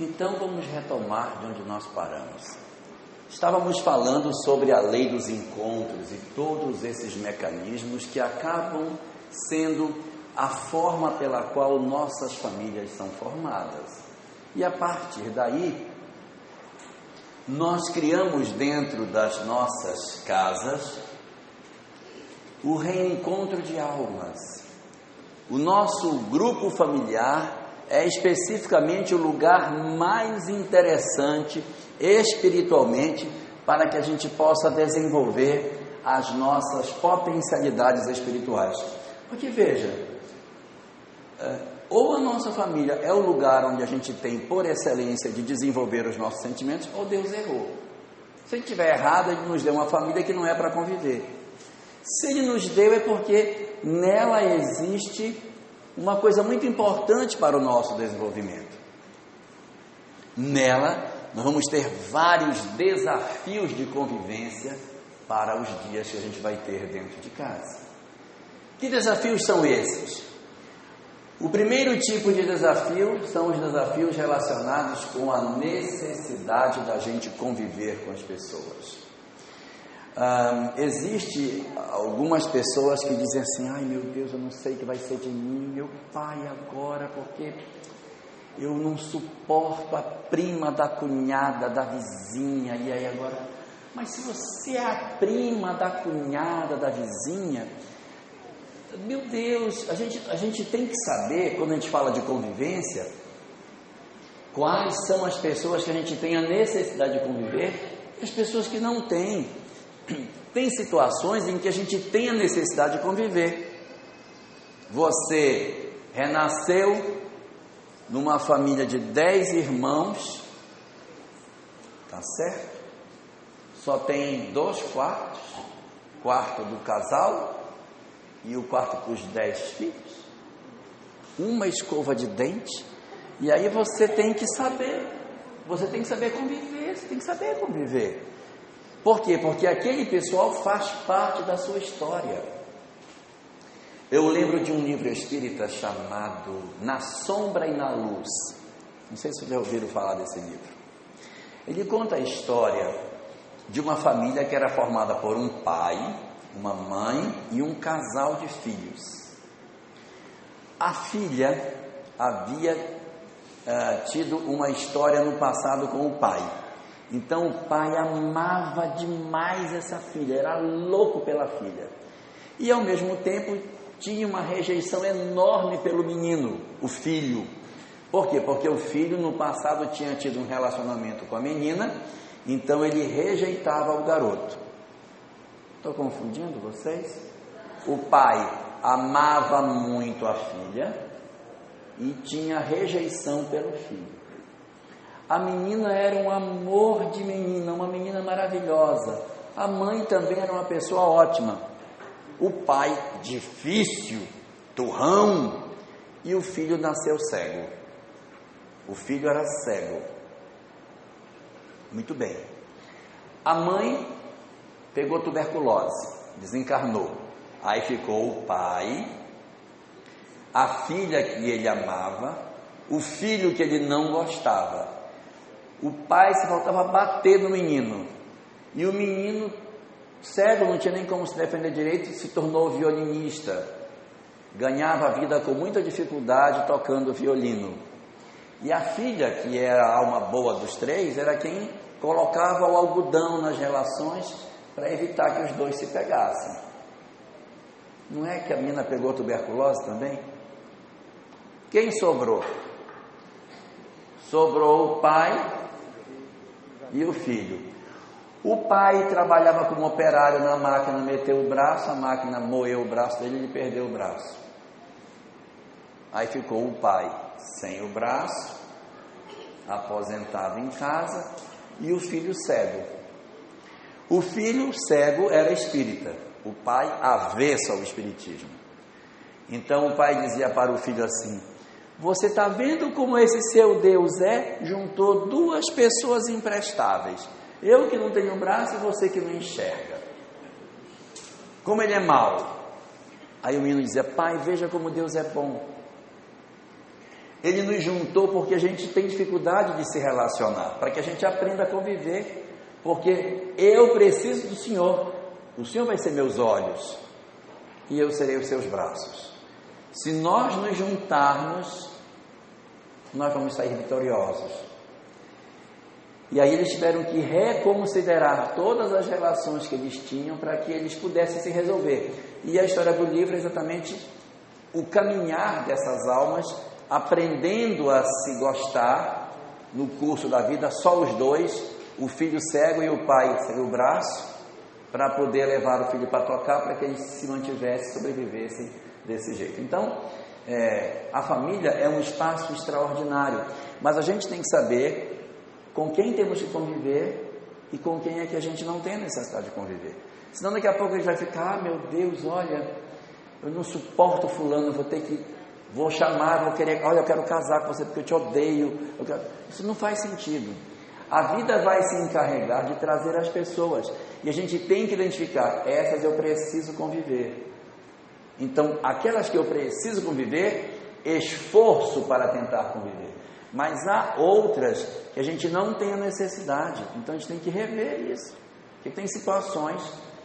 Então vamos retomar de onde nós paramos. Estávamos falando sobre a lei dos encontros e todos esses mecanismos que acabam sendo a forma pela qual nossas famílias são formadas. E a partir daí, nós criamos dentro das nossas casas o reencontro de almas. O nosso grupo familiar é especificamente o lugar mais interessante espiritualmente para que a gente possa desenvolver as nossas potencialidades espirituais. Porque veja, é, ou a nossa família é o lugar onde a gente tem por excelência de desenvolver os nossos sentimentos, ou Deus errou. Se ele estiver errado, ele nos deu uma família que não é para conviver. Se ele nos deu é porque nela existe uma coisa muito importante para o nosso desenvolvimento. Nela, nós vamos ter vários desafios de convivência para os dias que a gente vai ter dentro de casa. Que desafios são esses? O primeiro tipo de desafio são os desafios relacionados com a necessidade da gente conviver com as pessoas. Um, existe algumas pessoas que dizem assim, ai meu Deus, eu não sei o que vai ser de mim, meu pai agora, porque eu não suporto a prima da cunhada, da vizinha, e aí agora, mas se você é a prima da cunhada, da vizinha, meu Deus, a gente, a gente tem que saber, quando a gente fala de convivência, quais são as pessoas que a gente tem a necessidade de conviver e as pessoas que não têm. Tem situações em que a gente tem a necessidade de conviver. Você renasceu numa família de dez irmãos, tá certo? Só tem dois quartos, quarto do casal e o quarto para os dez filhos, uma escova de dente, e aí você tem que saber, você tem que saber conviver, você tem que saber conviver. Por quê? Porque aquele pessoal faz parte da sua história. Eu lembro de um livro espírita chamado Na Sombra e na Luz. Não sei se vocês já ouviram falar desse livro. Ele conta a história de uma família que era formada por um pai, uma mãe e um casal de filhos. A filha havia uh, tido uma história no passado com o pai. Então o pai amava demais essa filha, era louco pela filha. E ao mesmo tempo tinha uma rejeição enorme pelo menino, o filho. Por quê? Porque o filho no passado tinha tido um relacionamento com a menina, então ele rejeitava o garoto. Estou confundindo vocês? O pai amava muito a filha e tinha rejeição pelo filho. A menina era um amor de menina, uma menina maravilhosa. A mãe também era uma pessoa ótima. O pai, difícil, turrão, e o filho nasceu cego. O filho era cego. Muito bem. A mãe pegou tuberculose, desencarnou. Aí ficou o pai, a filha que ele amava, o filho que ele não gostava. O pai se faltava bater no menino. E o menino, cego, não tinha nem como se defender direito, se tornou violinista. Ganhava a vida com muita dificuldade tocando violino. E a filha, que era a alma boa dos três, era quem colocava o algodão nas relações para evitar que os dois se pegassem. Não é que a menina pegou tuberculose também? Quem sobrou? Sobrou o pai e o filho. O pai trabalhava como operário na máquina, meteu o braço, a máquina moeu o braço dele e ele perdeu o braço. Aí ficou o pai sem o braço, aposentado em casa, e o filho cego. O filho cego era espírita, o pai avesso ao espiritismo. Então o pai dizia para o filho assim: Você está vendo como esse seu Deus é? Juntou duas pessoas imprestáveis. Eu que não tenho braço e você que não enxerga. Como ele é mau. Aí o menino dizia: Pai, veja como Deus é bom. Ele nos juntou porque a gente tem dificuldade de se relacionar, para que a gente aprenda a conviver. Porque eu preciso do Senhor. O Senhor vai ser meus olhos e eu serei os seus braços. Se nós nos juntarmos, nós vamos sair vitoriosos. E aí eles tiveram que reconsiderar todas as relações que eles tinham para que eles pudessem se resolver. E a história do livro é exatamente o caminhar dessas almas, aprendendo a se gostar no curso da vida, só os dois, o filho cego e o pai sem o braço, para poder levar o filho para tocar, para que eles se mantivessem, sobrevivessem desse jeito. Então, é, a família é um espaço extraordinário, mas a gente tem que saber com quem temos que conviver e com quem é que a gente não tem necessidade de conviver. Senão daqui a pouco a gente vai ficar, ah, meu Deus, olha, eu não suporto fulano, vou ter que, vou chamar, vou querer, olha, eu quero casar com você porque eu te odeio. Eu quero... Isso não faz sentido. A vida vai se encarregar de trazer as pessoas e a gente tem que identificar, essas eu preciso conviver. Então, aquelas que eu preciso conviver, esforço para tentar conviver. Mas há outras que a gente não tem a necessidade. Então a gente tem que rever isso. Porque tem situações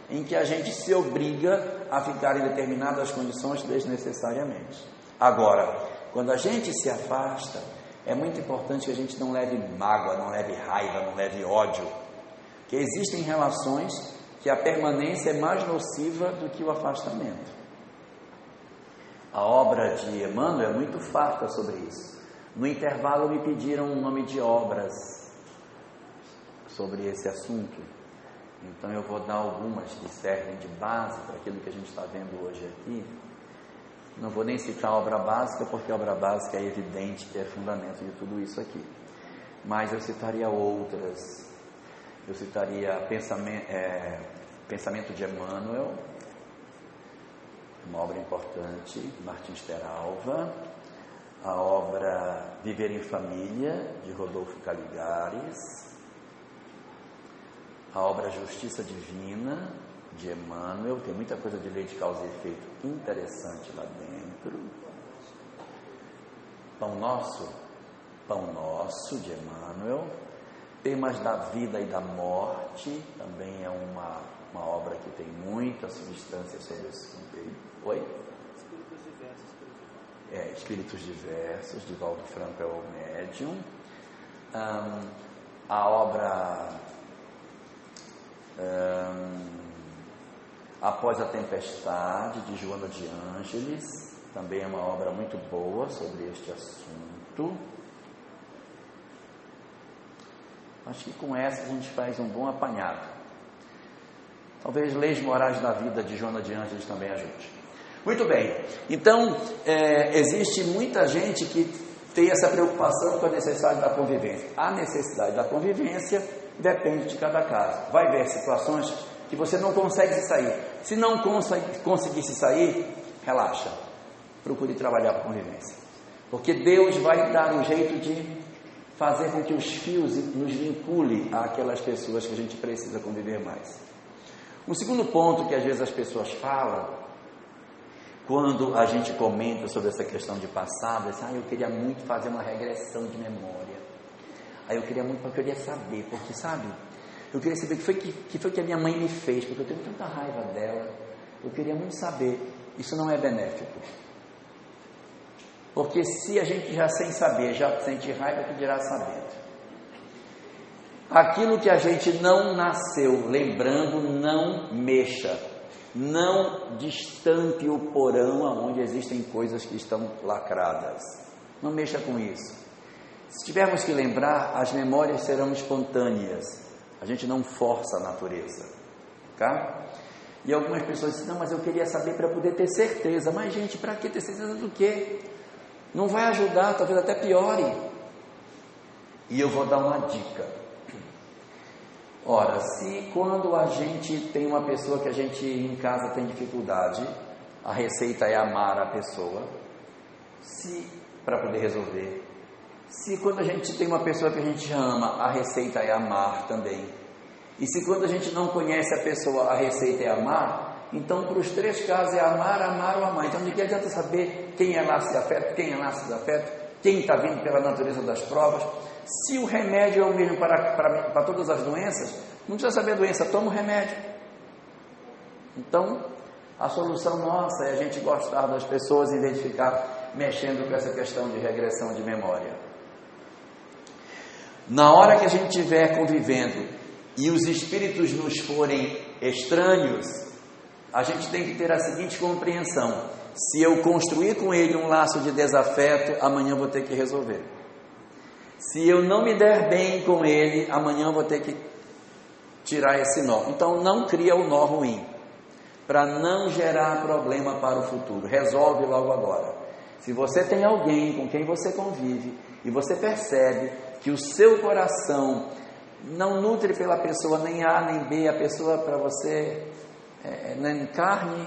em que a gente se obriga a ficar em determinadas condições desnecessariamente. Agora, quando a gente se afasta, é muito importante que a gente não leve mágoa, não leve raiva, não leve ódio. Que existem relações que a permanência é mais nociva do que o afastamento. A obra de Emmanuel é muito farta sobre isso. No intervalo me pediram um nome de obras sobre esse assunto. Então eu vou dar algumas que servem de base para aquilo que a gente está vendo hoje aqui. Não vou nem citar a obra básica, porque a obra básica é evidente que é fundamento de tudo isso aqui. Mas eu citaria outras. Eu citaria Pensamento, é, Pensamento de Emmanuel, uma obra importante, Martins Teralva, a obra Viver em Família, de Rodolfo Caligares, a obra Justiça Divina, de Emmanuel, tem muita coisa de lei de causa e efeito interessante lá dentro. Pão Nosso, Pão Nosso, de Emmanuel. Temas da vida e da morte, também é uma, uma obra que tem muita substância sobre esse Oi? é, Espíritos Diversos, de Valdo Franco é o médium. Um, a obra um, Após a Tempestade, de Joana de Ângeles, também é uma obra muito boa sobre este assunto. Acho que com essa a gente faz um bom apanhado. Talvez Leis Morais da Vida de Joana de Ângeles também ajude. Muito bem, então é, existe muita gente que tem essa preocupação com a necessidade da convivência. A necessidade da convivência depende de cada caso. Vai haver situações que você não consegue se sair. Se não consegue, conseguir se sair, relaxa. Procure trabalhar a convivência. Porque Deus vai dar um jeito de fazer com que os fios nos vincule àquelas pessoas que a gente precisa conviver mais. Um segundo ponto que às vezes as pessoas falam quando a gente comenta sobre essa questão de passado, assim, ah, eu queria muito fazer uma regressão de memória. Aí eu queria muito, eu queria saber, porque sabe, eu queria saber o que foi que, que foi que a minha mãe me fez, porque eu tenho tanta raiva dela. Eu queria muito saber. Isso não é benéfico. Porque se a gente já sem saber, já sente raiva, que dirá sabendo. Aquilo que a gente não nasceu lembrando, não mexa. Não destampe o porão onde existem coisas que estão lacradas. Não mexa com isso. Se tivermos que lembrar, as memórias serão espontâneas. A gente não força a natureza. Tá? E algumas pessoas dizem, não, mas eu queria saber para poder ter certeza. Mas, gente, para que ter certeza do quê? Não vai ajudar, talvez até piore. E eu vou dar uma dica. Ora, se quando a gente tem uma pessoa que a gente em casa tem dificuldade, a receita é amar a pessoa, se para poder resolver. Se quando a gente tem uma pessoa que a gente ama, a receita é amar também. E se quando a gente não conhece a pessoa, a receita é amar, então para os três casos é amar, amar ou amar. Então ninguém adianta saber quem é nasce de afeto, quem é nasce de afeto. quem está vindo pela natureza das provas. Se o remédio é o mesmo para, para, para todas as doenças, não precisa saber a doença, toma o remédio. Então, a solução nossa é a gente gostar das pessoas e identificar mexendo com essa questão de regressão de memória. Na hora que a gente estiver convivendo e os espíritos nos forem estranhos, a gente tem que ter a seguinte compreensão: se eu construir com ele um laço de desafeto, amanhã vou ter que resolver. Se eu não me der bem com ele, amanhã vou ter que tirar esse nó. Então não cria o nó ruim, para não gerar problema para o futuro. Resolve logo agora. Se você tem alguém com quem você convive e você percebe que o seu coração não nutre pela pessoa nem A nem B, a pessoa para você é, é nem carne,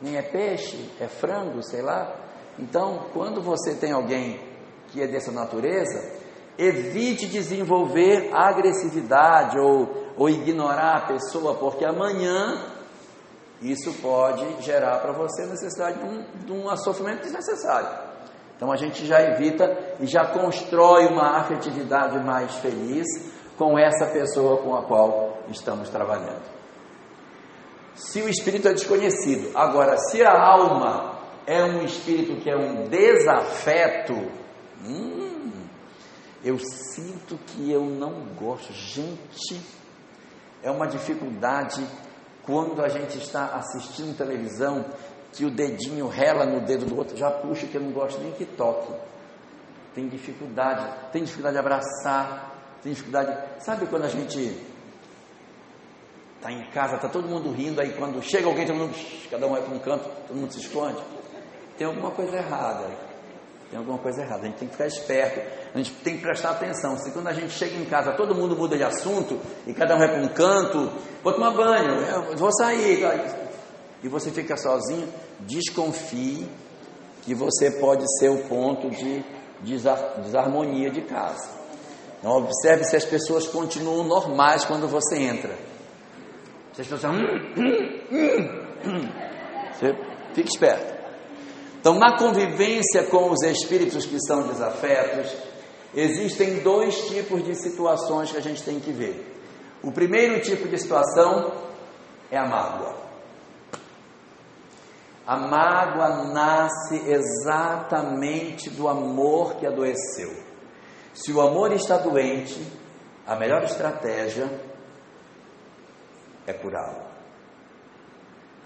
nem é peixe, é frango, sei lá. Então, quando você tem alguém que é dessa natureza, evite desenvolver agressividade ou, ou ignorar a pessoa, porque amanhã isso pode gerar para você a necessidade de um, de um sofrimento desnecessário. Então a gente já evita e já constrói uma afetividade mais feliz com essa pessoa com a qual estamos trabalhando se o espírito é desconhecido. Agora, se a alma é um espírito que é um desafeto, hum, eu sinto que eu não gosto. Gente, é uma dificuldade quando a gente está assistindo televisão que o dedinho rela no dedo do outro, já puxa que eu não gosto nem que toque. Tem dificuldade, tem dificuldade de abraçar, tem dificuldade. Sabe quando a gente Está em casa, está todo mundo rindo, aí quando chega alguém, todo mundo, cada um vai para um canto, todo mundo se esconde. Tem alguma coisa errada. Tem alguma coisa errada. A gente tem que ficar esperto, a gente tem que prestar atenção. Se quando a gente chega em casa, todo mundo muda de assunto, e cada um vai para um canto, vou tomar banho, vou sair, e você fica sozinho, desconfie que você pode ser o ponto de desarmonia de casa. Então, observe se as pessoas continuam normais quando você entra. Vocês pensam, hum, hum, hum, Você fique esperto. Então, na convivência com os espíritos que são desafetos, existem dois tipos de situações que a gente tem que ver. O primeiro tipo de situação é a mágoa. A mágoa nasce exatamente do amor que adoeceu. Se o amor está doente, a melhor estratégia é curá-lo.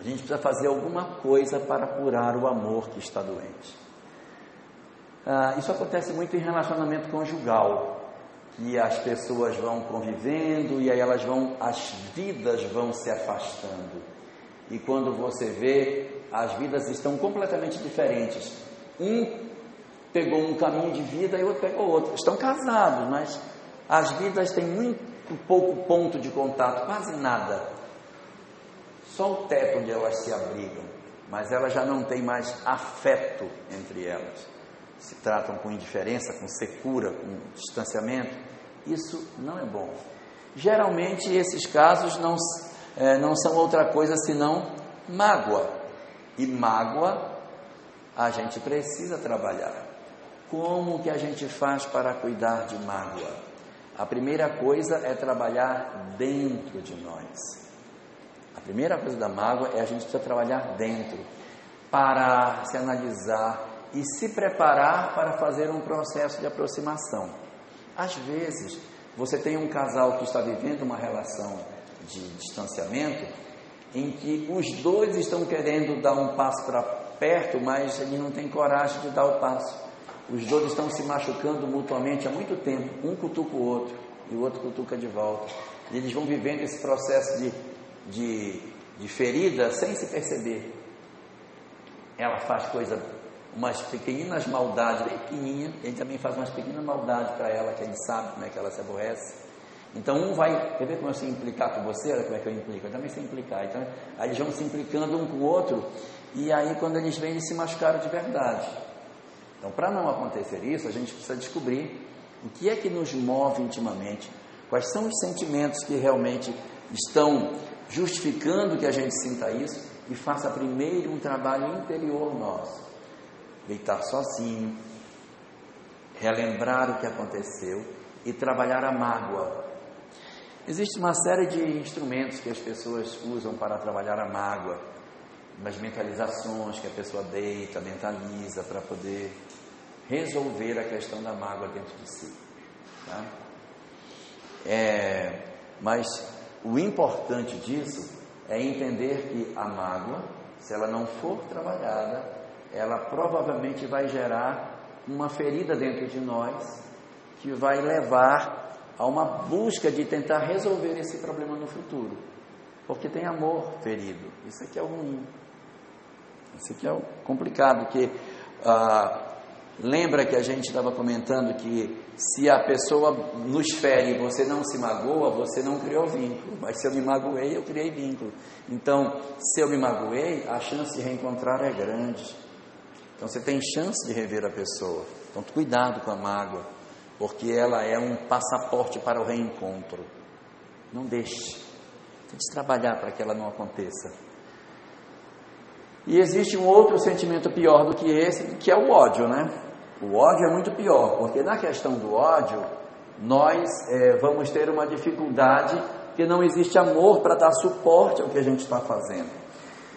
A gente precisa fazer alguma coisa para curar o amor que está doente. Ah, isso acontece muito em relacionamento conjugal, que as pessoas vão convivendo e aí elas vão, as vidas vão se afastando. E quando você vê, as vidas estão completamente diferentes. Um pegou um caminho de vida e o outro pegou outro. Estão casados, mas as vidas têm muito pouco ponto de contato, quase nada. Só o teto onde elas se abrigam, mas elas já não têm mais afeto entre elas. Se tratam com indiferença, com secura, com distanciamento. Isso não é bom. Geralmente esses casos não, é, não são outra coisa senão mágoa. E mágoa a gente precisa trabalhar. Como que a gente faz para cuidar de mágoa? A primeira coisa é trabalhar dentro de nós. A primeira coisa da mágoa é a gente precisa trabalhar dentro, parar, se analisar e se preparar para fazer um processo de aproximação. Às vezes, você tem um casal que está vivendo uma relação de distanciamento em que os dois estão querendo dar um passo para perto, mas ele não tem coragem de dar o passo. Os dois estão se machucando mutuamente há muito tempo. Um cutuca o outro e o outro cutuca de volta. E eles vão vivendo esse processo de, de, de ferida sem se perceber. Ela faz coisa, umas pequeninas maldades, bem pequenininha, ele também faz umas pequenas maldades para ela, que ele sabe como é que ela se aborrece. Então um vai, quer ver como eu sei implicar com você? Olha como é que eu implico, eu também sei implicar. Então, aí eles vão se implicando um com o outro, e aí quando eles vêm, eles se machucaram de verdade. Então, para não acontecer isso, a gente precisa descobrir o que é que nos move intimamente, quais são os sentimentos que realmente estão justificando que a gente sinta isso e faça primeiro um trabalho interior nosso. Deitar sozinho, relembrar o que aconteceu e trabalhar a mágoa. Existe uma série de instrumentos que as pessoas usam para trabalhar a mágoa, umas mentalizações que a pessoa deita, mentaliza para poder resolver a questão da mágoa dentro de si. Tá? É, mas o importante disso é entender que a mágoa, se ela não for trabalhada, ela provavelmente vai gerar uma ferida dentro de nós que vai levar a uma busca de tentar resolver esse problema no futuro. Porque tem amor ferido. Isso aqui é o ruim. Isso aqui é o complicado, que ah, lembra que a gente estava comentando que se a pessoa nos fere e você não se magoa, você não criou vínculo. Mas se eu me magoei, eu criei vínculo. Então, se eu me magoei, a chance de reencontrar é grande. Então você tem chance de rever a pessoa. Então cuidado com a mágoa, porque ela é um passaporte para o reencontro. Não deixe. Tem que trabalhar para que ela não aconteça. E existe um outro sentimento pior do que esse, que é o ódio, né? O ódio é muito pior, porque na questão do ódio, nós é, vamos ter uma dificuldade, porque não existe amor para dar suporte ao que a gente está fazendo.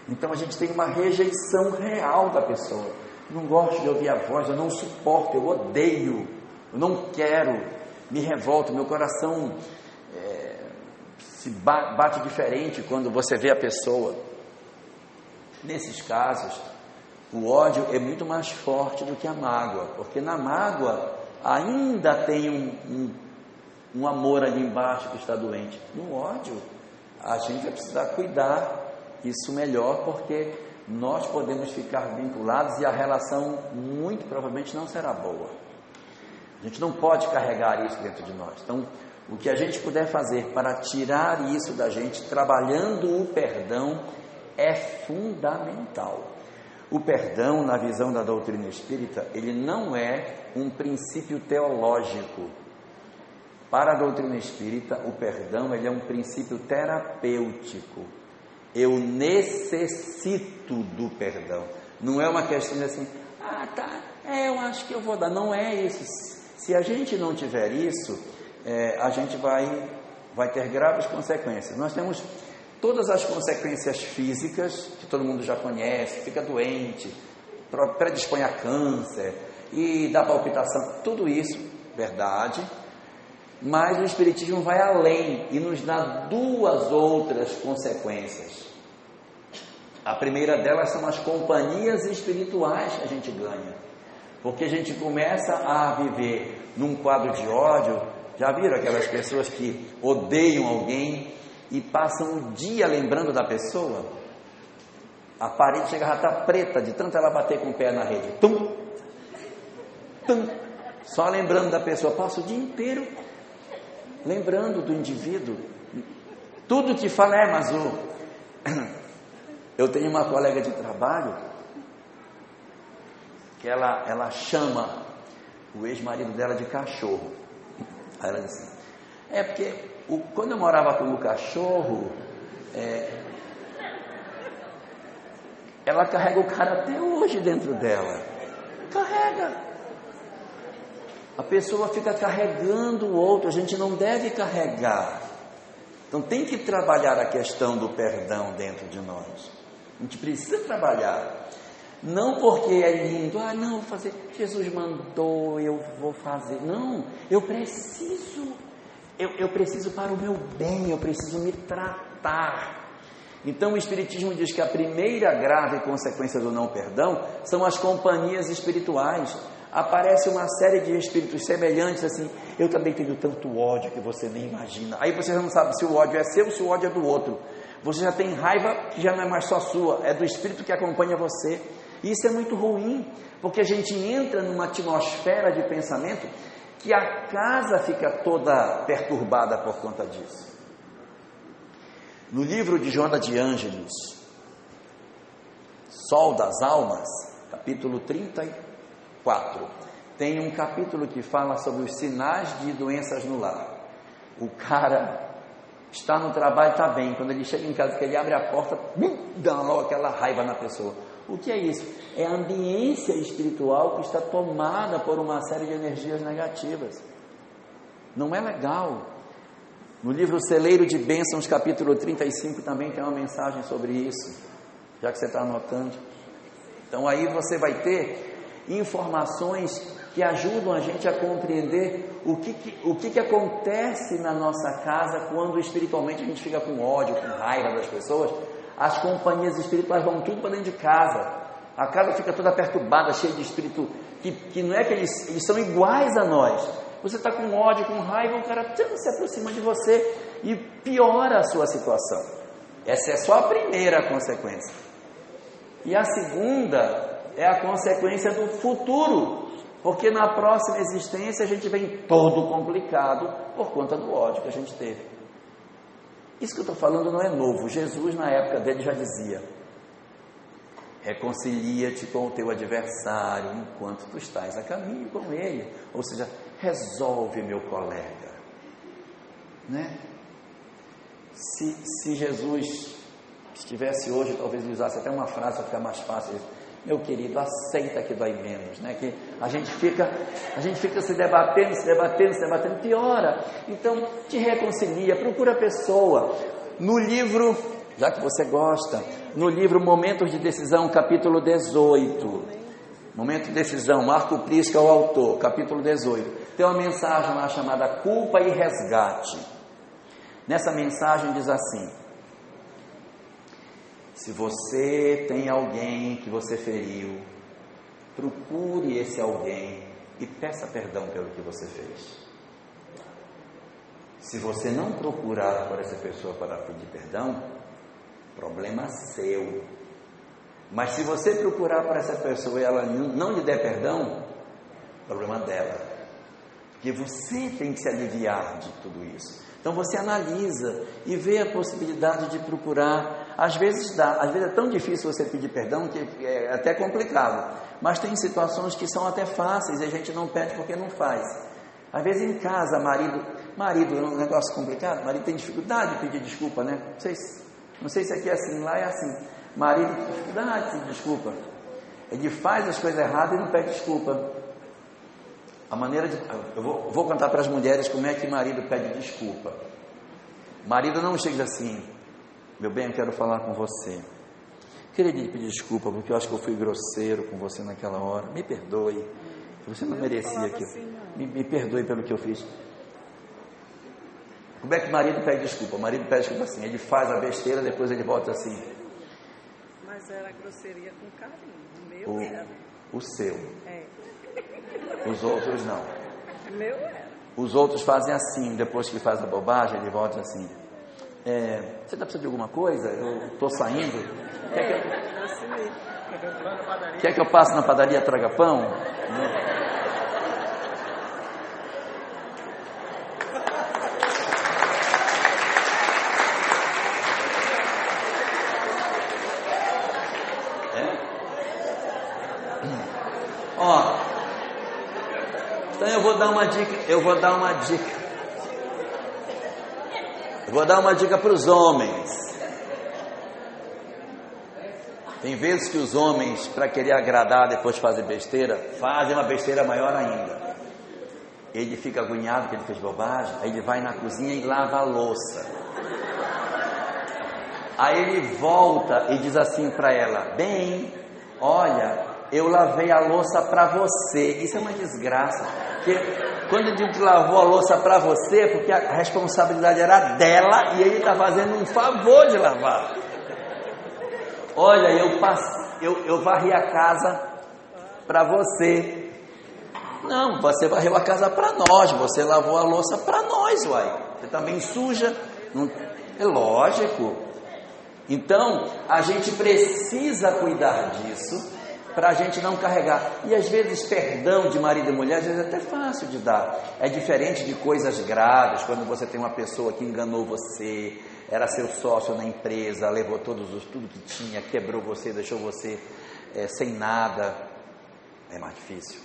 Então a gente tem uma rejeição real da pessoa não gosto de ouvir a voz, eu não suporto, eu odeio, eu não quero, me revolto, meu coração é, se bate diferente quando você vê a pessoa. Nesses casos, o ódio é muito mais forte do que a mágoa, porque na mágoa ainda tem um, um, um amor ali embaixo que está doente. No ódio, a gente vai precisar cuidar isso melhor, porque nós podemos ficar vinculados e a relação muito provavelmente não será boa. A gente não pode carregar isso dentro de nós. Então, o que a gente puder fazer para tirar isso da gente, trabalhando o perdão, é fundamental. O perdão, na visão da doutrina espírita, ele não é um princípio teológico. Para a doutrina espírita, o perdão ele é um princípio terapêutico eu necessito do perdão. Não é uma questão de assim, ah, tá, é, eu acho que eu vou dar. Não é isso. Se a gente não tiver isso, é, a gente vai, vai ter graves consequências. Nós temos todas as consequências físicas, que todo mundo já conhece, fica doente, predispõe a câncer e dá palpitação, tudo isso, verdade. Mas o Espiritismo vai além e nos dá duas outras consequências. A primeira delas são as companhias espirituais que a gente ganha. Porque a gente começa a viver num quadro de ódio. Já viram aquelas pessoas que odeiam alguém e passam o dia lembrando da pessoa? A parede chega a estar preta de tanto ela bater com o pé na rede. Tum! Tum! Só lembrando da pessoa. Passa o dia inteiro lembrando do indivíduo. Tudo que fala é, mas o. Eu tenho uma colega de trabalho que ela, ela chama o ex-marido dela de cachorro. Aí ela disse: É porque o, quando eu morava com o cachorro, é, ela carrega o cara até hoje dentro dela. Carrega. A pessoa fica carregando o outro, a gente não deve carregar. Então tem que trabalhar a questão do perdão dentro de nós. A gente precisa trabalhar. Não porque é lindo, ah, não, vou fazer, Jesus mandou, eu vou fazer. Não, eu preciso, eu, eu preciso para o meu bem, eu preciso me tratar. Então o Espiritismo diz que a primeira grave consequência do não perdão são as companhias espirituais aparece uma série de espíritos semelhantes assim, eu também tenho tanto ódio que você nem imagina. Aí você não sabe se o ódio é seu ou se o ódio é do outro. Você já tem raiva que já não é mais só sua, é do espírito que acompanha você. E isso é muito ruim, porque a gente entra numa atmosfera de pensamento que a casa fica toda perturbada por conta disso. No livro de Joana de Ângeles, Sol das Almas, capítulo 30 4. Tem um capítulo que fala sobre os sinais de doenças no lar. O cara está no trabalho, está bem. Quando ele chega em casa, que ele abre a porta, dá logo aquela raiva na pessoa. O que é isso? É a ambiência espiritual que está tomada por uma série de energias negativas. Não é legal. No livro Celeiro de Bênçãos, capítulo 35, também tem uma mensagem sobre isso, já que você está anotando. Então aí você vai ter informações que ajudam a gente a compreender o que, que o que, que acontece na nossa casa quando espiritualmente a gente fica com ódio, com raiva das pessoas. As companhias espirituais vão tudo para dentro de casa. A casa fica toda perturbada, cheia de espírito, que, que não é que eles, eles são iguais a nós, você está com ódio, com raiva, o cara se aproxima de você e piora a sua situação. Essa é só a primeira consequência. E a segunda é a consequência do futuro, porque na próxima existência a gente vem todo complicado por conta do ódio que a gente teve. Isso que eu estou falando não é novo. Jesus, na época dele, já dizia: Reconcilia-te com o teu adversário enquanto tu estás a caminho com ele. Ou seja, resolve, meu colega. Né? Se, se Jesus estivesse hoje, talvez ele usasse até uma frase para ficar mais fácil. Meu querido, aceita que dói menos, né? Que a gente fica, a gente fica se debatendo, se debatendo, se debatendo, piora. Então, te reconcilia, procura a pessoa. No livro, já que você gosta, no livro Momentos de Decisão, capítulo 18. Momento de decisão, Marco Prisca é o autor, capítulo 18. Tem uma mensagem lá chamada Culpa e Resgate. Nessa mensagem diz assim: Se você tem alguém que você feriu, procure esse alguém e peça perdão pelo que você fez. Se você não procurar por essa pessoa para pedir perdão, problema seu. Mas se você procurar para essa pessoa e ela não lhe der perdão, problema dela. Porque você tem que se aliviar de tudo isso. Então você analisa e vê a possibilidade de procurar. Às vezes dá, às vezes é tão difícil você pedir perdão que é até complicado. Mas tem situações que são até fáceis e a gente não pede porque não faz. Às vezes em casa, marido, marido é um negócio complicado, marido tem dificuldade de pedir desculpa, né? Não sei, não sei se aqui é assim, lá é assim. Marido tem dificuldade de pedir desculpa. Ele faz as coisas erradas e não pede desculpa. A maneira de. Eu vou, vou contar para as mulheres como é que marido pede desculpa. Marido não chega assim, meu bem, eu quero falar com você. Queria lhe pedir desculpa porque eu acho que eu fui grosseiro com você naquela hora. Me perdoe. Você não merecia aquilo. Assim, me, me perdoe pelo que eu fiz. Como é que o marido pede desculpa? O marido pede desculpa assim, ele faz a besteira, depois ele volta assim. Mas era grosseria com carinho. O meu o, era. O seu. É. Os outros não. O meu era. Os outros fazem assim, depois que faz a bobagem, ele volta assim. É, você está precisando de alguma coisa? Eu estou saindo. Quer que eu, Quer que eu passe na padaria traga pão? vou dar uma dica, eu vou dar uma dica. Vou dar uma dica para os homens. Tem vezes que os homens, para querer agradar, depois de fazer besteira, fazem uma besteira maior ainda. Ele fica agoniado que ele fez bobagem, aí ele vai na cozinha e lava a louça. Aí ele volta e diz assim para ela: Bem, olha, eu lavei a louça para você. Isso é uma desgraça. Porque quando digo que lavou a louça para você, porque a responsabilidade era dela e ele está fazendo um favor de lavar. Olha, eu, passe, eu, eu varri a casa para você. Não, você varreu a casa para nós, você lavou a louça para nós, uai. Você também suja. Não, é lógico. Então, a gente precisa cuidar disso para a gente não carregar. E às vezes, perdão de marido e mulher, às vezes é até fácil de dar. É diferente de coisas graves, quando você tem uma pessoa que enganou você, era seu sócio na empresa, levou todos os, tudo que tinha, quebrou você, deixou você é, sem nada. É mais difícil.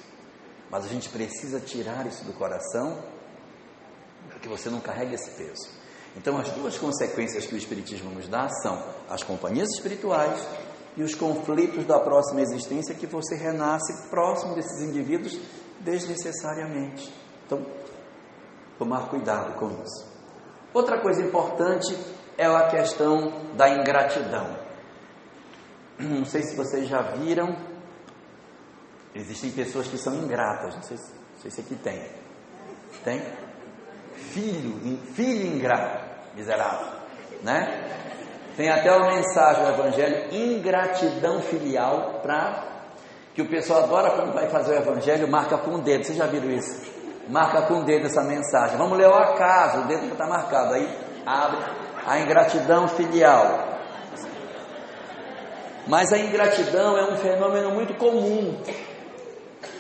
Mas a gente precisa tirar isso do coração para que você não carregue esse peso. Então, as duas consequências que o Espiritismo nos dá são as companhias espirituais e os conflitos da próxima existência que você renasce próximo desses indivíduos desnecessariamente. Então, tomar cuidado com isso. Outra coisa importante é a questão da ingratidão. Não sei se vocês já viram, existem pessoas que são ingratas, não sei, não sei se aqui tem. Tem? Filho, filho ingrato, miserável, né? Tem até uma mensagem do Evangelho, ingratidão filial, para que o pessoal adora quando vai fazer o Evangelho, marca com o dedo. Vocês já viram isso? Marca com o dedo essa mensagem. Vamos ler o acaso, o dedo está marcado. Aí abre a ingratidão filial. Mas a ingratidão é um fenômeno muito comum.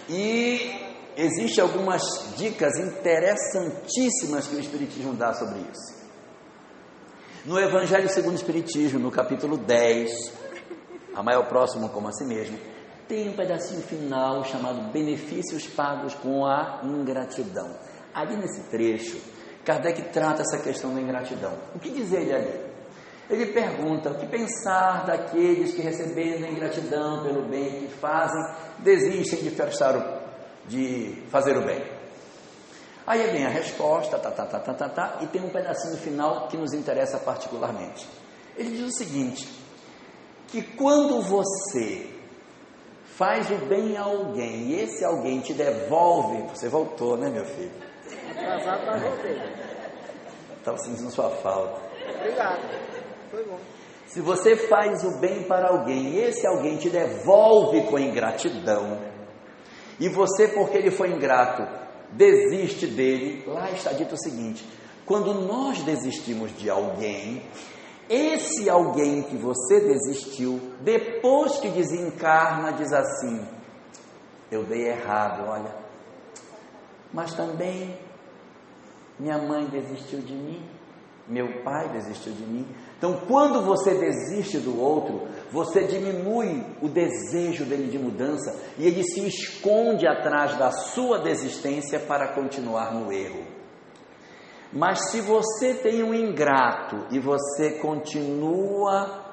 E existem algumas dicas interessantíssimas que o Espiritismo dá sobre isso. No Evangelho segundo o Espiritismo, no capítulo 10, Amar ao próximo como a si mesmo, tem um pedacinho final chamado Benefícios Pagos com a Ingratidão. Ali nesse trecho, Kardec trata essa questão da ingratidão. O que dizer ele ali? Ele pergunta: o que pensar daqueles que, recebendo a ingratidão pelo bem que fazem, desistem de, o, de fazer o bem? Aí vem a resposta, tá, tá, tá, tá, tá, tá, e tem um pedacinho final que nos interessa particularmente. Ele diz o seguinte: que quando você faz o bem a alguém e esse alguém te devolve, você voltou, né, meu filho? Atrasado, mas voltei. Estava sentindo sua falta. Obrigado, foi bom. Se você faz o bem para alguém e esse alguém te devolve com ingratidão, e você, porque ele foi ingrato, desiste dele, lá está dito o seguinte: quando nós desistimos de alguém, esse alguém que você desistiu, depois que desencarna, diz assim: eu dei errado, olha, mas também minha mãe desistiu de mim, meu pai desistiu de mim. Então, quando você desiste do outro, você diminui o desejo dele de mudança e ele se esconde atrás da sua desistência para continuar no erro. Mas se você tem um ingrato e você continua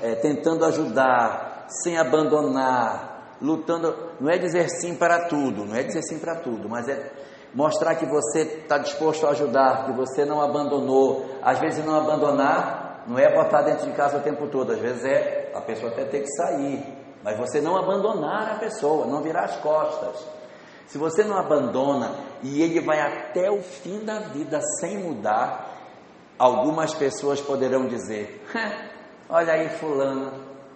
é, tentando ajudar, sem abandonar, lutando, não é dizer sim para tudo, não é dizer sim para tudo, mas é mostrar que você está disposto a ajudar, que você não abandonou. Às vezes não abandonar não é botar dentro de casa o tempo todo, às vezes é a pessoa até ter que sair, mas você não abandonar a pessoa, não virar as costas. Se você não abandona e ele vai até o fim da vida sem mudar, algumas pessoas poderão dizer: Olha aí, Fulano,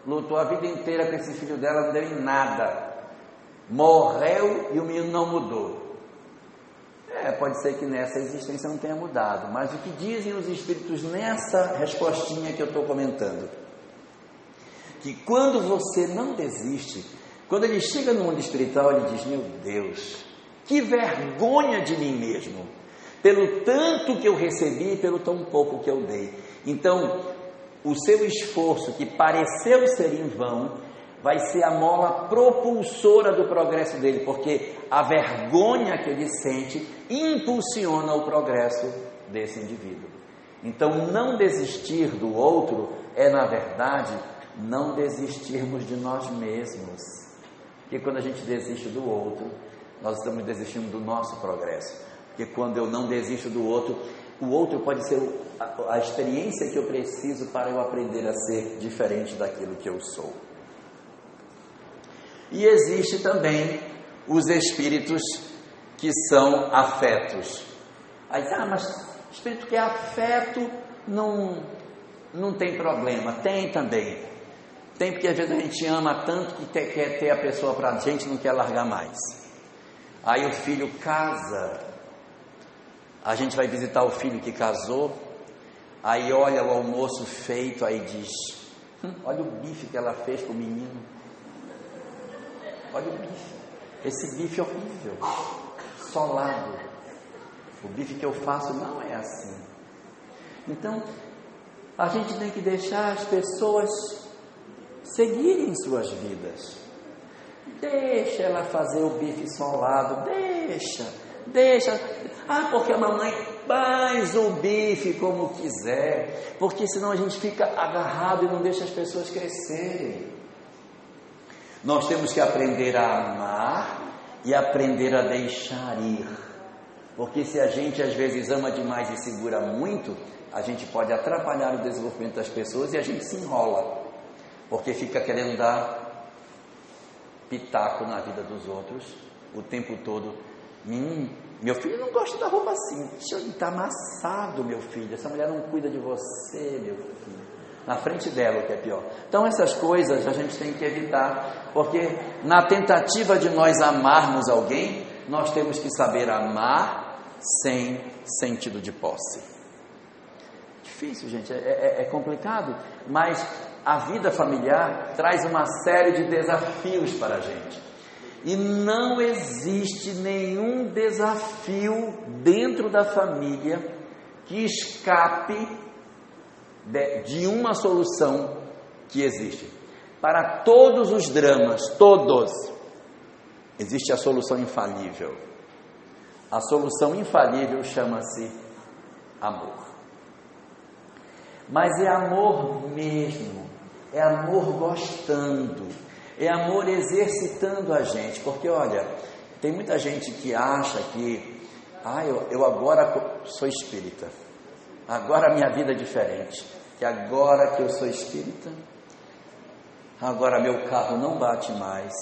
lutou a vida inteira com esse filho dela, não deu em nada, morreu e o menino não mudou. É, pode ser que nessa existência não tenha mudado, mas o que dizem os espíritos nessa respostinha que eu estou comentando? Que quando você não desiste, quando ele chega no mundo espiritual, ele diz: Meu Deus, que vergonha de mim mesmo, pelo tanto que eu recebi e pelo tão pouco que eu dei. Então, o seu esforço, que pareceu ser em vão, vai ser a mola propulsora do progresso dele, porque a vergonha que ele sente impulsiona o progresso desse indivíduo. Então, não desistir do outro é, na verdade, não desistirmos de nós mesmos. Porque quando a gente desiste do outro, nós estamos desistindo do nosso progresso. Porque quando eu não desisto do outro, o outro pode ser a, a experiência que eu preciso para eu aprender a ser diferente daquilo que eu sou. E existe também os espíritos que são afetos. Aí, ah, mas espírito que é afeto não, não tem problema. Tem também. Tem porque às vezes a gente ama tanto que ter, quer ter a pessoa para a gente não quer largar mais. Aí o filho casa, a gente vai visitar o filho que casou, aí olha o almoço feito, aí diz: hum, Olha o bife que ela fez com o menino. Olha o bife. Esse bife é horrível, solado. O bife que eu faço não é assim. Então, a gente tem que deixar as pessoas seguirem suas vidas. Deixa ela fazer o bife solado, deixa, deixa. Ah, porque a mamãe faz o bife como quiser, porque senão a gente fica agarrado e não deixa as pessoas crescerem. Nós temos que aprender a amar e aprender a deixar ir. Porque se a gente às vezes ama demais e segura muito, a gente pode atrapalhar o desenvolvimento das pessoas e a gente se enrola. Porque fica querendo dar pitaco na vida dos outros o tempo todo. Hum, meu filho não gosta da roupa assim. Está amassado, meu filho. Essa mulher não cuida de você, meu filho. Na frente dela, o que é pior. Então, essas coisas a gente tem que evitar, porque na tentativa de nós amarmos alguém, nós temos que saber amar sem sentido de posse. Difícil, gente, é, é, é complicado, mas a vida familiar traz uma série de desafios para a gente. E não existe nenhum desafio dentro da família que escape de, de uma solução que existe. Para todos os dramas, todos, existe a solução infalível. A solução infalível chama-se amor. Mas é amor mesmo, é amor gostando é amor exercitando a gente, porque olha, tem muita gente que acha que, ah, eu, eu agora sou espírita, agora a minha vida é diferente, que agora que eu sou espírita, agora meu carro não bate mais,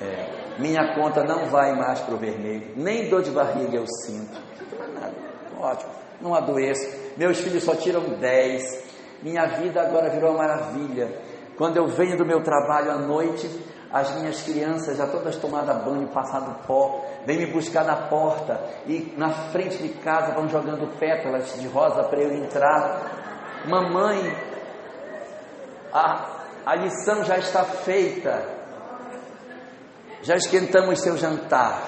é, minha conta não vai mais para o vermelho, nem dor de barriga eu sinto, nada, ótimo, não adoeço, meus filhos só tiram 10, minha vida agora virou uma maravilha. Quando eu venho do meu trabalho à noite, as minhas crianças já todas tomadas banho, passado pó, vêm me buscar na porta e na frente de casa vão jogando pétalas de rosa para eu entrar. Mamãe, a, a lição já está feita, já esquentamos seu jantar,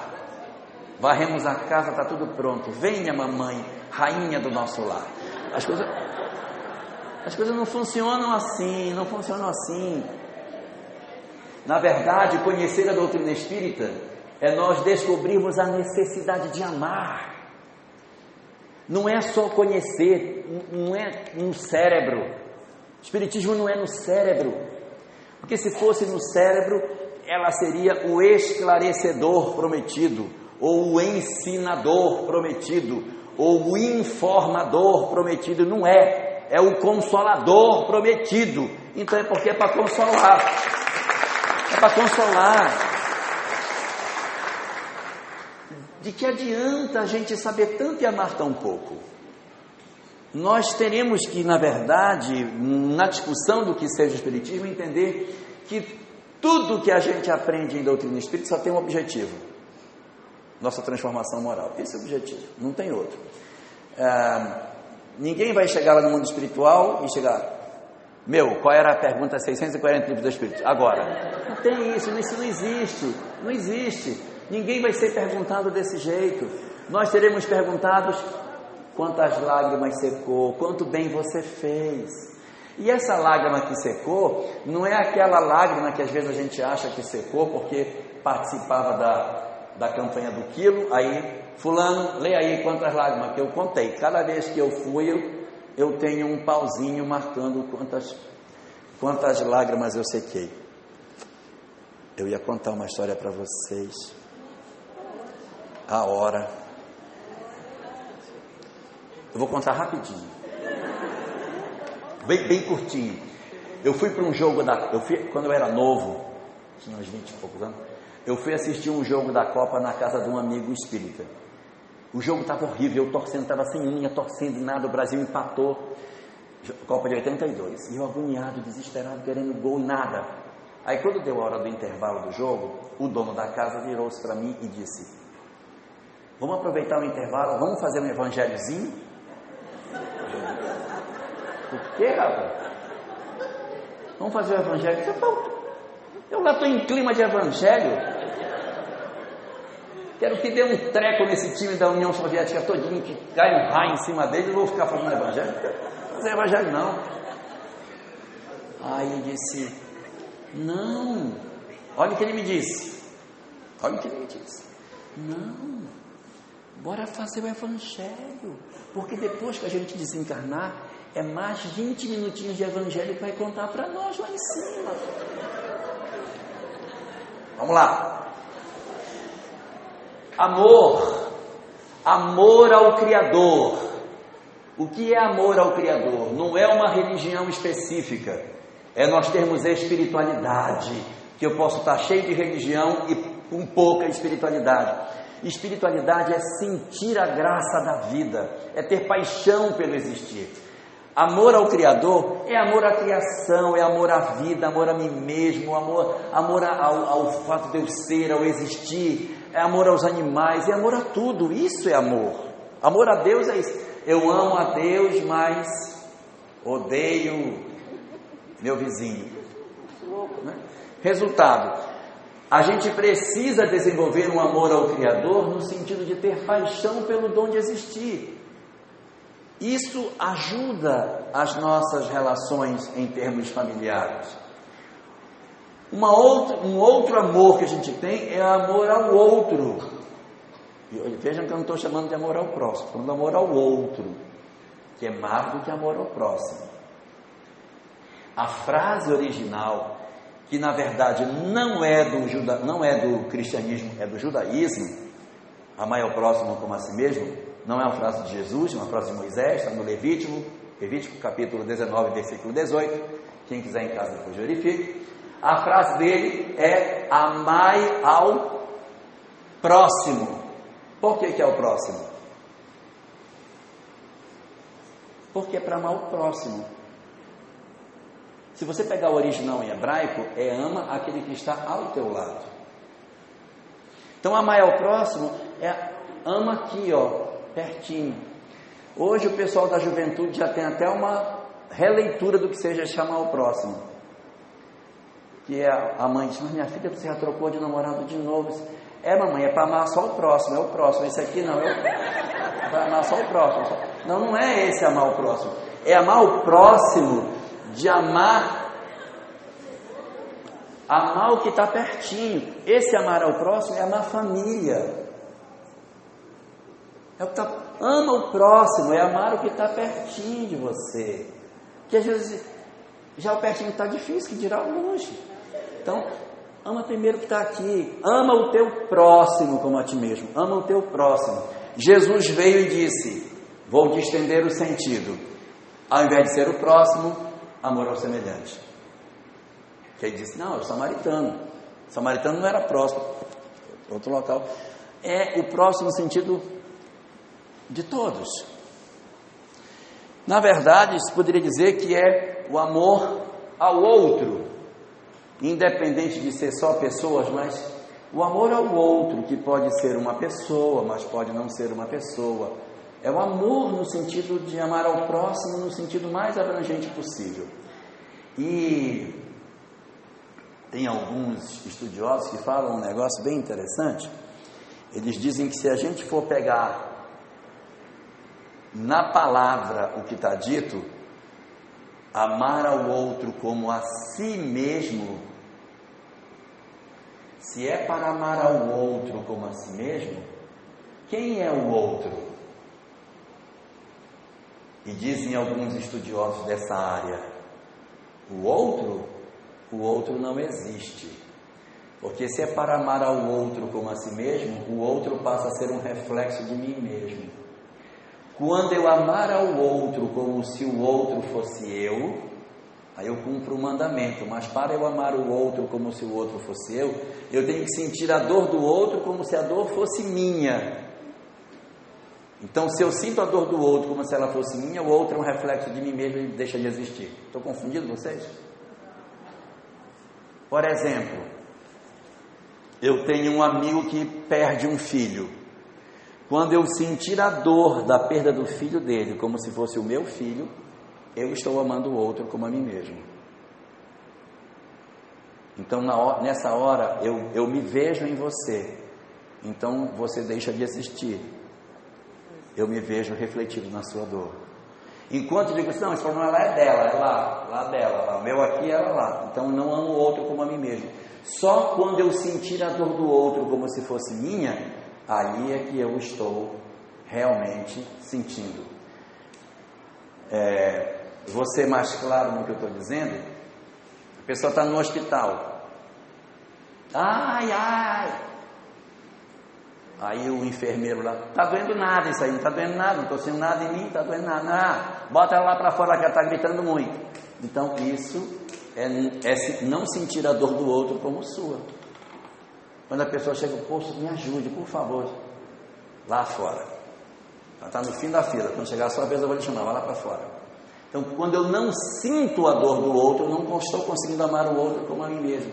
varremos a casa, está tudo pronto. Venha, mamãe, rainha do nosso lar. As coisas as coisas não funcionam assim, não funcionam assim. Na verdade, conhecer a doutrina espírita é nós descobrirmos a necessidade de amar. Não é só conhecer, não é no cérebro. Espiritismo não é no cérebro. Porque se fosse no cérebro, ela seria o esclarecedor prometido, ou o ensinador prometido, ou o informador prometido. Não é é o consolador prometido. Então é porque é para consolar. É para consolar. De que adianta a gente saber tanto e amar tão pouco? Nós teremos que, na verdade, na discussão do que seja o Espiritismo, entender que tudo que a gente aprende em doutrina espírita só tem um objetivo: nossa transformação moral. Esse é o objetivo, não tem outro. Ah, Ninguém vai chegar lá no mundo espiritual e chegar, meu, qual era a pergunta 640 livros do Espírito? Agora. Não tem isso, isso não existe. Não existe. Ninguém vai ser perguntado desse jeito. Nós seremos perguntados quantas lágrimas secou, quanto bem você fez. E essa lágrima que secou, não é aquela lágrima que às vezes a gente acha que secou porque participava da, da campanha do quilo, aí Fulano, lê aí quantas lágrimas que eu contei. Cada vez que eu fui, eu, eu tenho um pauzinho marcando quantas, quantas lágrimas eu sequei. Eu ia contar uma história para vocês. A hora. Eu vou contar rapidinho. Bem, bem curtinho. Eu fui para um jogo da. Eu fui, quando eu era novo, tinha uns 20 e poucos anos, eu fui assistir um jogo da Copa na casa de um amigo espírita. O jogo estava horrível, eu torcendo, estava sem unha, torcendo nada, o Brasil empatou. Copa de 82. E eu agoniado, desesperado, querendo gol, nada. Aí quando deu a hora do intervalo do jogo, o dono da casa virou-se para mim e disse: Vamos aproveitar o intervalo, vamos fazer um evangelhozinho? Por quê, rapaz? Vamos fazer o evangelho? Eu lá estou em clima de evangelho. Quero que dê um treco nesse time da União Soviética todinho, que cai um raio em cima deles e vou ficar falando evangelho. Não é evangelho não. Aí ele disse, não. Olha o que ele me disse. Olha o que ele me disse. Não. Bora fazer o evangelho. Porque depois que a gente desencarnar, é mais 20 minutinhos de evangelho que vai contar para nós lá em cima. Vamos lá. Amor. Amor ao Criador. O que é amor ao Criador? Não é uma religião específica. É nós termos espiritualidade. Que eu posso estar cheio de religião e com pouca espiritualidade. Espiritualidade é sentir a graça da vida, é ter paixão pelo existir. Amor ao Criador é amor à criação, é amor à vida, amor a mim mesmo, amor, amor ao, ao fato de eu ser, ao existir, é amor aos animais, é amor a tudo. Isso é amor. Amor a Deus é isso. Eu amo a Deus, mas odeio meu vizinho. Né? Resultado: a gente precisa desenvolver um amor ao Criador no sentido de ter paixão pelo dom de existir. Isso ajuda as nossas relações em termos familiares. Uma outra, um outro amor que a gente tem é amor ao outro. Vejam que eu não estou chamando de amor ao próximo, estou falando de amor ao outro, que é mais do que amor ao próximo. A frase original, que na verdade não é do, juda, não é do cristianismo, é do judaísmo, amar ao próximo como a si mesmo, não é uma frase de Jesus, é uma frase de Moisés, está no Levítico, Levítico capítulo 19, versículo 18. Quem quiser em casa depois verifique. A frase dele é amai ao próximo. Por que, que é o próximo? Porque é para amar o próximo. Se você pegar o original em hebraico, é ama aquele que está ao teu lado. Então, amar ao próximo é ama aqui, ó, pertinho. Hoje o pessoal da juventude já tem até uma releitura do que seja chamar o próximo. Que é a mãe diz, mas minha filha, você já trocou de namorado de novo. É, mamãe, é para amar só o próximo, é o próximo. Esse aqui não, é para amar só o próximo. Não, não é esse amar o próximo. É amar o próximo de amar amar o que está pertinho. Esse amar ao próximo é amar a família. É o que tá, ama o próximo, é amar o que está pertinho de você. Que às vezes já o pertinho está difícil, que dirá o longe. Então, ama primeiro o que está aqui. Ama o teu próximo como a ti mesmo. Ama o teu próximo. Jesus veio e disse: Vou distender o sentido. Ao invés de ser o próximo, amor ao semelhante. Que ele disse: Não, é o samaritano. O samaritano não era próximo. Outro local. É o próximo sentido de todos. Na verdade, se poderia dizer que é o amor ao outro, independente de ser só pessoas, mas o amor ao outro, que pode ser uma pessoa, mas pode não ser uma pessoa. É o amor no sentido de amar ao próximo, no sentido mais abrangente possível. E tem alguns estudiosos que falam um negócio bem interessante. Eles dizem que se a gente for pegar na palavra o que está dito, amar ao outro como a si mesmo, se é para amar ao outro como a si mesmo, quem é o outro? E dizem alguns estudiosos dessa área, o outro, o outro não existe. Porque se é para amar ao outro como a si mesmo, o outro passa a ser um reflexo de mim mesmo. Quando eu amar ao outro como se o outro fosse eu, aí eu cumpro o mandamento. Mas para eu amar o outro como se o outro fosse eu, eu tenho que sentir a dor do outro como se a dor fosse minha. Então, se eu sinto a dor do outro como se ela fosse minha, o outro é um reflexo de mim mesmo e deixa de existir. Estou confundindo vocês? Por exemplo, eu tenho um amigo que perde um filho. Quando eu sentir a dor da perda do filho dele como se fosse o meu filho, eu estou amando o outro como a mim mesmo. Então, nessa hora, eu, eu me vejo em você. Então, você deixa de existir. Eu me vejo refletido na sua dor. Enquanto eu digo assim, não, esse problema lá é dela, é lá, lá dela, lá. o meu aqui, ela lá. Então, não amo o outro como a mim mesmo. Só quando eu sentir a dor do outro como se fosse minha, aí é que eu estou realmente sentindo. É, vou ser mais claro no que eu estou dizendo. A pessoa está no hospital. Ai, ai. Aí o enfermeiro lá, tá doendo nada isso aí, não tá doendo nada, não estou sentindo nada em mim, tá doendo nada. Ah, bota ela lá para fora que ela está gritando muito. Então isso é, é não sentir a dor do outro como sua. Quando a pessoa chega, poxa, me ajude, por favor, lá fora. Ela está no fim da fila, quando chegar a sua vez eu vou lhe chamar, vai lá para fora. Então, quando eu não sinto a dor do outro, eu não estou conseguindo amar o outro como a mim mesmo.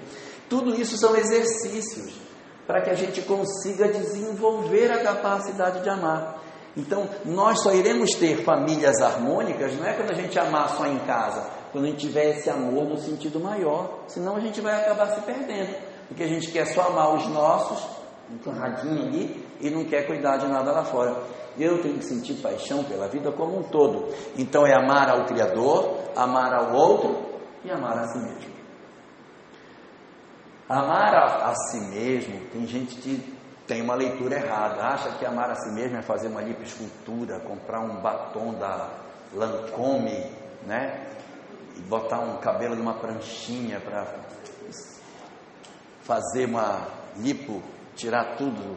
Tudo isso são exercícios para que a gente consiga desenvolver a capacidade de amar. Então, nós só iremos ter famílias harmônicas, não é quando a gente amar só em casa, quando a gente tiver esse amor no sentido maior, senão a gente vai acabar se perdendo, porque a gente quer só amar os nossos, um radinho ali, e não quer cuidar de nada lá fora. Eu tenho que sentir paixão pela vida como um todo. Então é amar ao Criador, amar ao outro e amar a si mesmo. Amar a, a si mesmo, tem gente que tem uma leitura errada, acha que amar a si mesmo é fazer uma lipoescultura, comprar um batom da Lancome, né? e botar um cabelo numa pranchinha para fazer uma lipo, tirar tudo,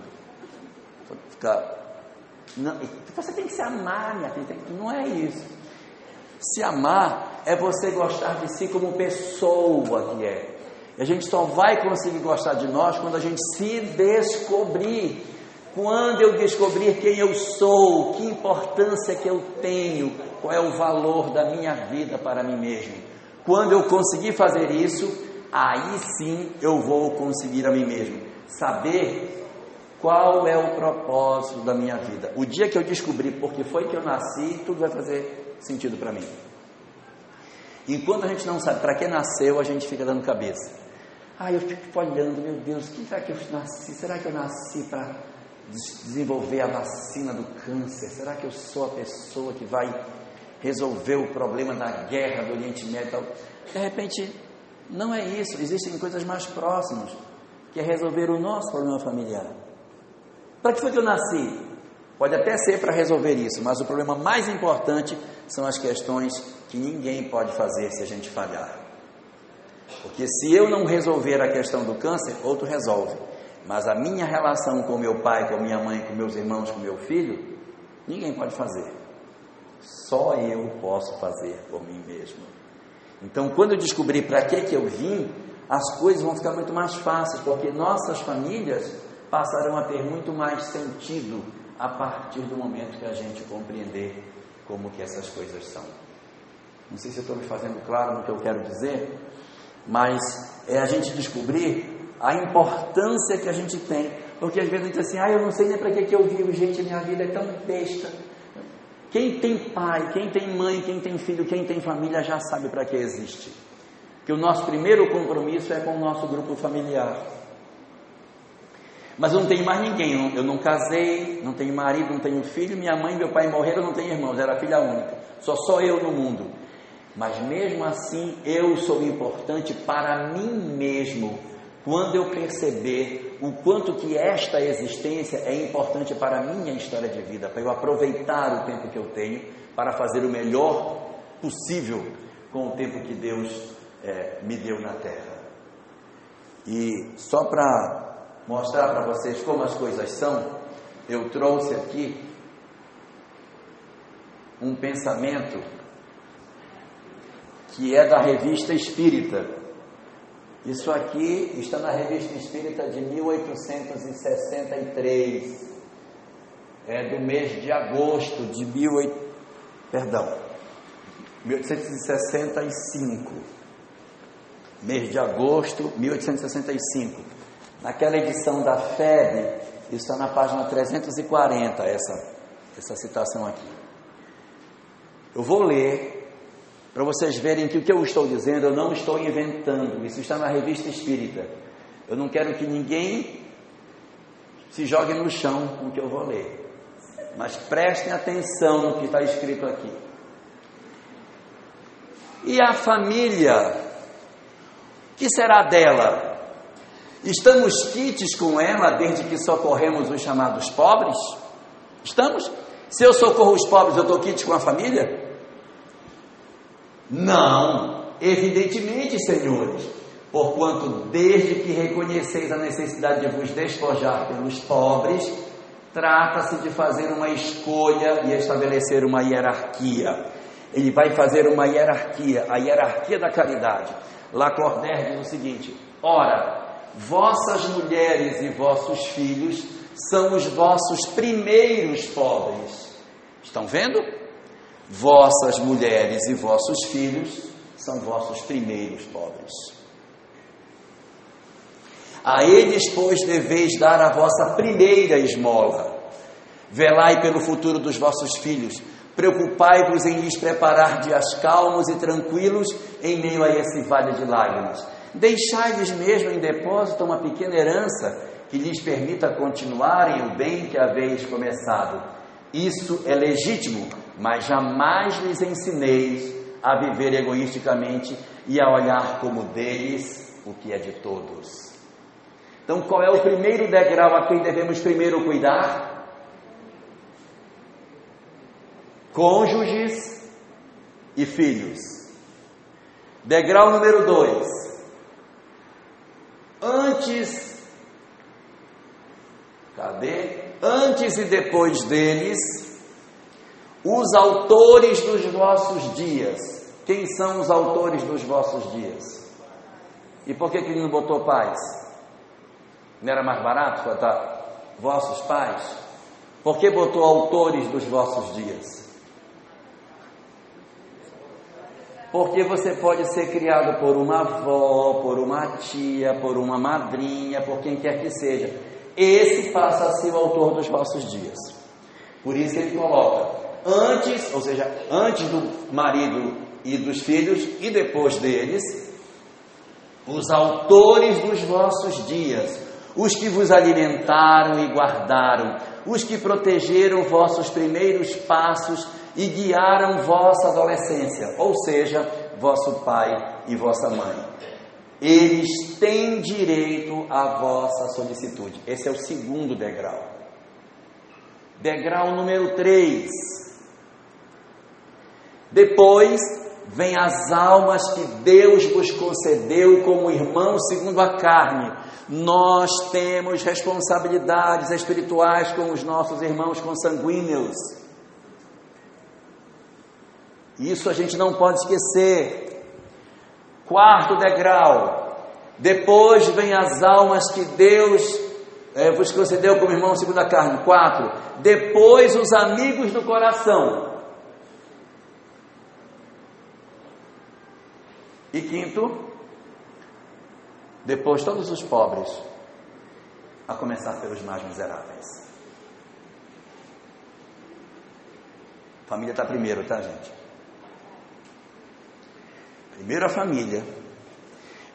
ficar. Não, você tem que se amar, minha filha, não é isso. Se amar é você gostar de si como pessoa que é. E a gente só vai conseguir gostar de nós quando a gente se descobrir. Quando eu descobrir quem eu sou, que importância que eu tenho, qual é o valor da minha vida para mim mesmo. Quando eu conseguir fazer isso, aí sim eu vou conseguir a mim mesmo. Saber qual é o propósito da minha vida. O dia que eu descobrir por que foi que eu nasci, tudo vai fazer sentido para mim. Enquanto a gente não sabe para que nasceu, a gente fica dando cabeça. Ah, eu fico olhando, meu Deus, que será que eu nasci? Será que eu nasci para desenvolver a vacina do câncer? Será que eu sou a pessoa que vai resolver o problema da guerra do Oriente Médio. De repente, não é isso. Existem coisas mais próximas, que é resolver o nosso problema familiar. Para que foi que eu nasci? Pode até ser para resolver isso, mas o problema mais importante são as questões que ninguém pode fazer se a gente falhar. Porque se eu não resolver a questão do câncer, outro resolve. Mas a minha relação com meu pai, com minha mãe, com meus irmãos, com meu filho, ninguém pode fazer. Só eu posso fazer por mim mesmo. Então, quando eu descobrir para que que eu vim, as coisas vão ficar muito mais fáceis, porque nossas famílias passarão a ter muito mais sentido a partir do momento que a gente compreender como que essas coisas são. Não sei se eu estou me fazendo claro no que eu quero dizer, mas é a gente descobrir a importância que a gente tem. Porque às vezes a gente diz assim, ah, eu não sei nem para que, que eu vivo, gente, minha vida é tão besta. Quem tem pai, quem tem mãe, quem tem filho, quem tem família já sabe para que existe. Que o nosso primeiro compromisso é com o nosso grupo familiar. Mas eu não tenho mais ninguém, eu não casei, não tenho marido, não tenho filho, minha mãe e meu pai morreram, não tenho irmãos, era filha única. Só sou eu no mundo. Mas mesmo assim, eu sou importante para mim mesmo, quando eu perceber o quanto que esta existência é importante para a minha história de vida, para eu aproveitar o tempo que eu tenho para fazer o melhor possível com o tempo que Deus é, me deu na terra. E só para mostrar para vocês como as coisas são, eu trouxe aqui um pensamento que é da revista Espírita. Isso aqui está na Revista Espírita de 1863. É do mês de agosto de 18, perdão, 1865. Mês de agosto 1865. Naquela edição da FEB, está na página 340 essa essa citação aqui. Eu vou ler para vocês verem que o que eu estou dizendo eu não estou inventando, isso está na revista espírita. Eu não quero que ninguém se jogue no chão com o que eu vou ler, mas prestem atenção no que está escrito aqui. E a família, que será dela? Estamos quites com ela desde que socorremos os chamados pobres? Estamos? Se eu socorro os pobres, eu estou quente com a família? Não, evidentemente, senhores, porquanto desde que reconheceis a necessidade de vos despojar pelos pobres, trata-se de fazer uma escolha e estabelecer uma hierarquia. Ele vai fazer uma hierarquia, a hierarquia da caridade. Lacordaire diz o seguinte: ora, vossas mulheres e vossos filhos são os vossos primeiros pobres. Estão vendo? Vossas mulheres e vossos filhos são vossos primeiros pobres. A eles, pois, deveis dar a vossa primeira esmola. Velai pelo futuro dos vossos filhos. Preocupai-vos em lhes preparar dias calmos e tranquilos em meio a esse vale de lágrimas. Deixai-lhes mesmo em depósito uma pequena herança que lhes permita continuarem o bem que haveis começado. Isso é legítimo, mas jamais lhes ensineis a viver egoisticamente e a olhar como deles o que é de todos. Então, qual é o primeiro degrau a quem devemos primeiro cuidar? Cônjuges e filhos. Degrau número dois. Antes, cadê? Antes e depois deles, os autores dos vossos dias. Quem são os autores dos vossos dias? E por que, que ele não botou pais? Não era mais barato botar vossos pais? Por que botou autores dos vossos dias? Porque você pode ser criado por uma avó, por uma tia, por uma madrinha, por quem quer que seja. Esse passa a ser o autor dos vossos dias. Por isso ele coloca antes, ou seja, antes do marido e dos filhos e depois deles, os autores dos vossos dias, os que vos alimentaram e guardaram, os que protegeram vossos primeiros passos e guiaram vossa adolescência, ou seja, vosso pai e vossa mãe. Eles têm direito à vossa solicitude. Esse é o segundo degrau. Degrau número 3. Depois vem as almas que Deus vos concedeu como irmãos segundo a carne. Nós temos responsabilidades espirituais com os nossos irmãos consanguíneos. Isso a gente não pode esquecer. Quarto degrau. Depois vem as almas que Deus é, vos concedeu como irmão segundo a carne. Quatro. Depois os amigos do coração. E quinto, depois todos os pobres, a começar pelos mais miseráveis. Família está primeiro, tá, gente? Primeiro a família.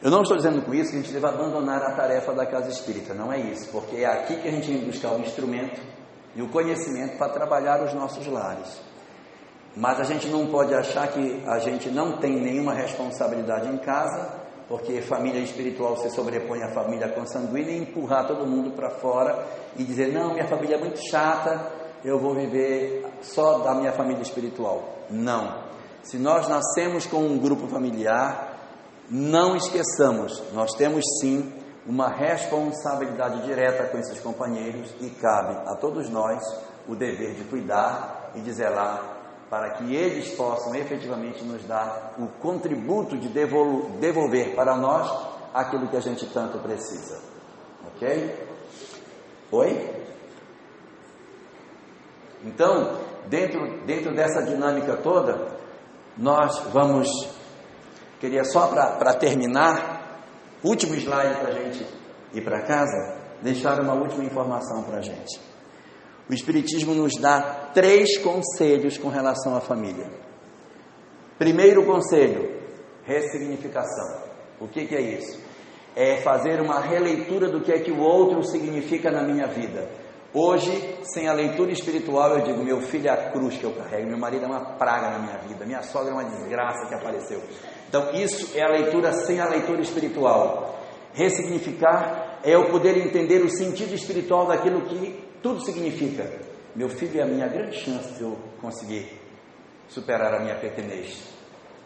Eu não estou dizendo com isso que a gente deve abandonar a tarefa da casa espírita, não é isso, porque é aqui que a gente tem que buscar o instrumento e o conhecimento para trabalhar os nossos lares. Mas a gente não pode achar que a gente não tem nenhuma responsabilidade em casa, porque família espiritual se sobrepõe à família consanguínea e empurrar todo mundo para fora e dizer: não, minha família é muito chata, eu vou viver só da minha família espiritual. Não. Se nós nascemos com um grupo familiar, não esqueçamos, nós temos sim uma responsabilidade direta com esses companheiros e cabe a todos nós o dever de cuidar e de zelar para que eles possam efetivamente nos dar o contributo de devolver para nós aquilo que a gente tanto precisa. Ok? Oi? Então, dentro, dentro dessa dinâmica toda, nós vamos, queria só para terminar, último slide para a gente ir para casa, deixar uma última informação para a gente. O Espiritismo nos dá três conselhos com relação à família. Primeiro conselho, ressignificação. O que, que é isso? É fazer uma releitura do que é que o outro significa na minha vida Hoje, sem a leitura espiritual, eu digo: meu filho é a cruz que eu carrego, meu marido é uma praga na minha vida, minha sogra é uma desgraça que apareceu. Então, isso é a leitura sem a leitura espiritual. Ressignificar é eu poder entender o sentido espiritual daquilo que tudo significa. Meu filho é a minha grande chance de eu conseguir superar a minha pequenez.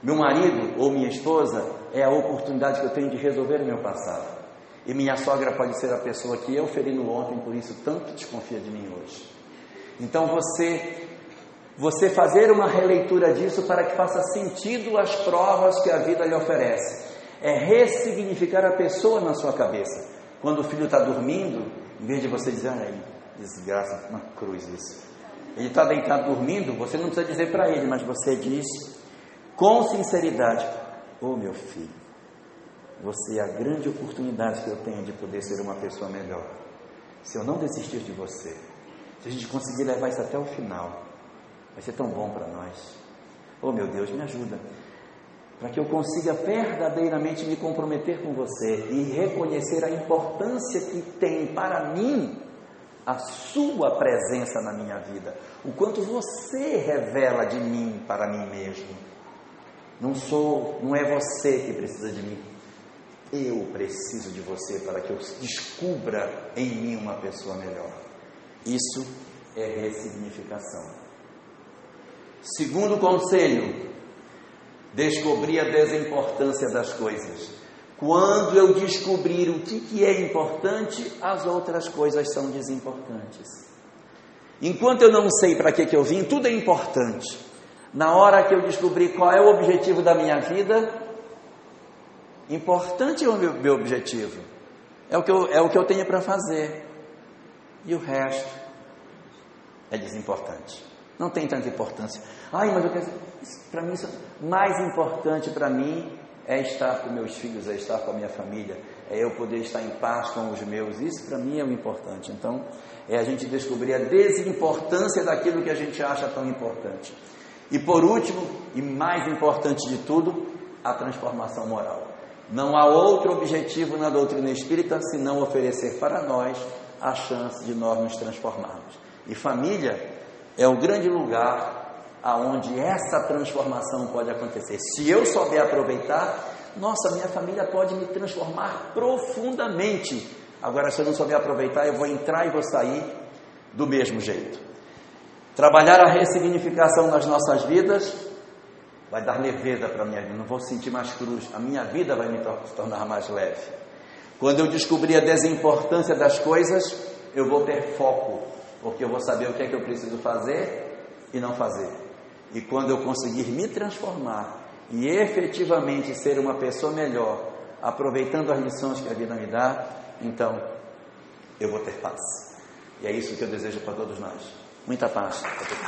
Meu marido ou minha esposa é a oportunidade que eu tenho de resolver o meu passado. E minha sogra pode ser a pessoa que eu feri no ontem, por isso tanto desconfia de mim hoje. Então você você fazer uma releitura disso para que faça sentido as provas que a vida lhe oferece. É ressignificar a pessoa na sua cabeça. Quando o filho está dormindo, em vez de você dizer, ai, desgraça, uma cruz isso. Ele está deitado dormindo, você não precisa dizer para ele, mas você diz com sinceridade: Ô oh, meu filho, você é a grande oportunidade que eu tenho de poder ser uma pessoa melhor. Se eu não desistir de você, se a gente conseguir levar isso até o final, vai ser tão bom para nós. Oh meu Deus, me ajuda. Para que eu consiga verdadeiramente me comprometer com você e reconhecer a importância que tem para mim a sua presença na minha vida, o quanto você revela de mim para mim mesmo. Não sou, não é você que precisa de mim. Eu preciso de você para que eu descubra em mim uma pessoa melhor. Isso é ressignificação. Segundo conselho, descobrir a desimportância das coisas. Quando eu descobrir o que, que é importante, as outras coisas são desimportantes. Enquanto eu não sei para que, que eu vim, tudo é importante. Na hora que eu descobrir qual é o objetivo da minha vida, importante é o meu, meu objetivo. É o que eu, é o que eu tenho para fazer. E o resto é desimportante. Não tem tanta importância. Ai, mas eu quero. Para mim, isso, mais importante para mim é estar com meus filhos, é estar com a minha família, é eu poder estar em paz com os meus. Isso para mim é o importante. Então, é a gente descobrir a desimportância daquilo que a gente acha tão importante. E por último, e mais importante de tudo, a transformação moral. Não há outro objetivo na doutrina espírita senão oferecer para nós a chance de nós nos transformarmos. E família é o grande lugar aonde essa transformação pode acontecer. Se eu souber aproveitar, nossa, minha família pode me transformar profundamente. Agora, se eu não souber aproveitar, eu vou entrar e vou sair do mesmo jeito. Trabalhar a ressignificação nas nossas vidas vai dar leveza para a minha vida. Não vou sentir mais cruz. A minha vida vai me tornar mais leve. Quando eu descobrir a desimportância das coisas, eu vou ter foco, porque eu vou saber o que é que eu preciso fazer e não fazer. E quando eu conseguir me transformar e efetivamente ser uma pessoa melhor, aproveitando as lições que a vida me dá, então eu vou ter paz. E é isso que eu desejo para todos nós. Muita paz.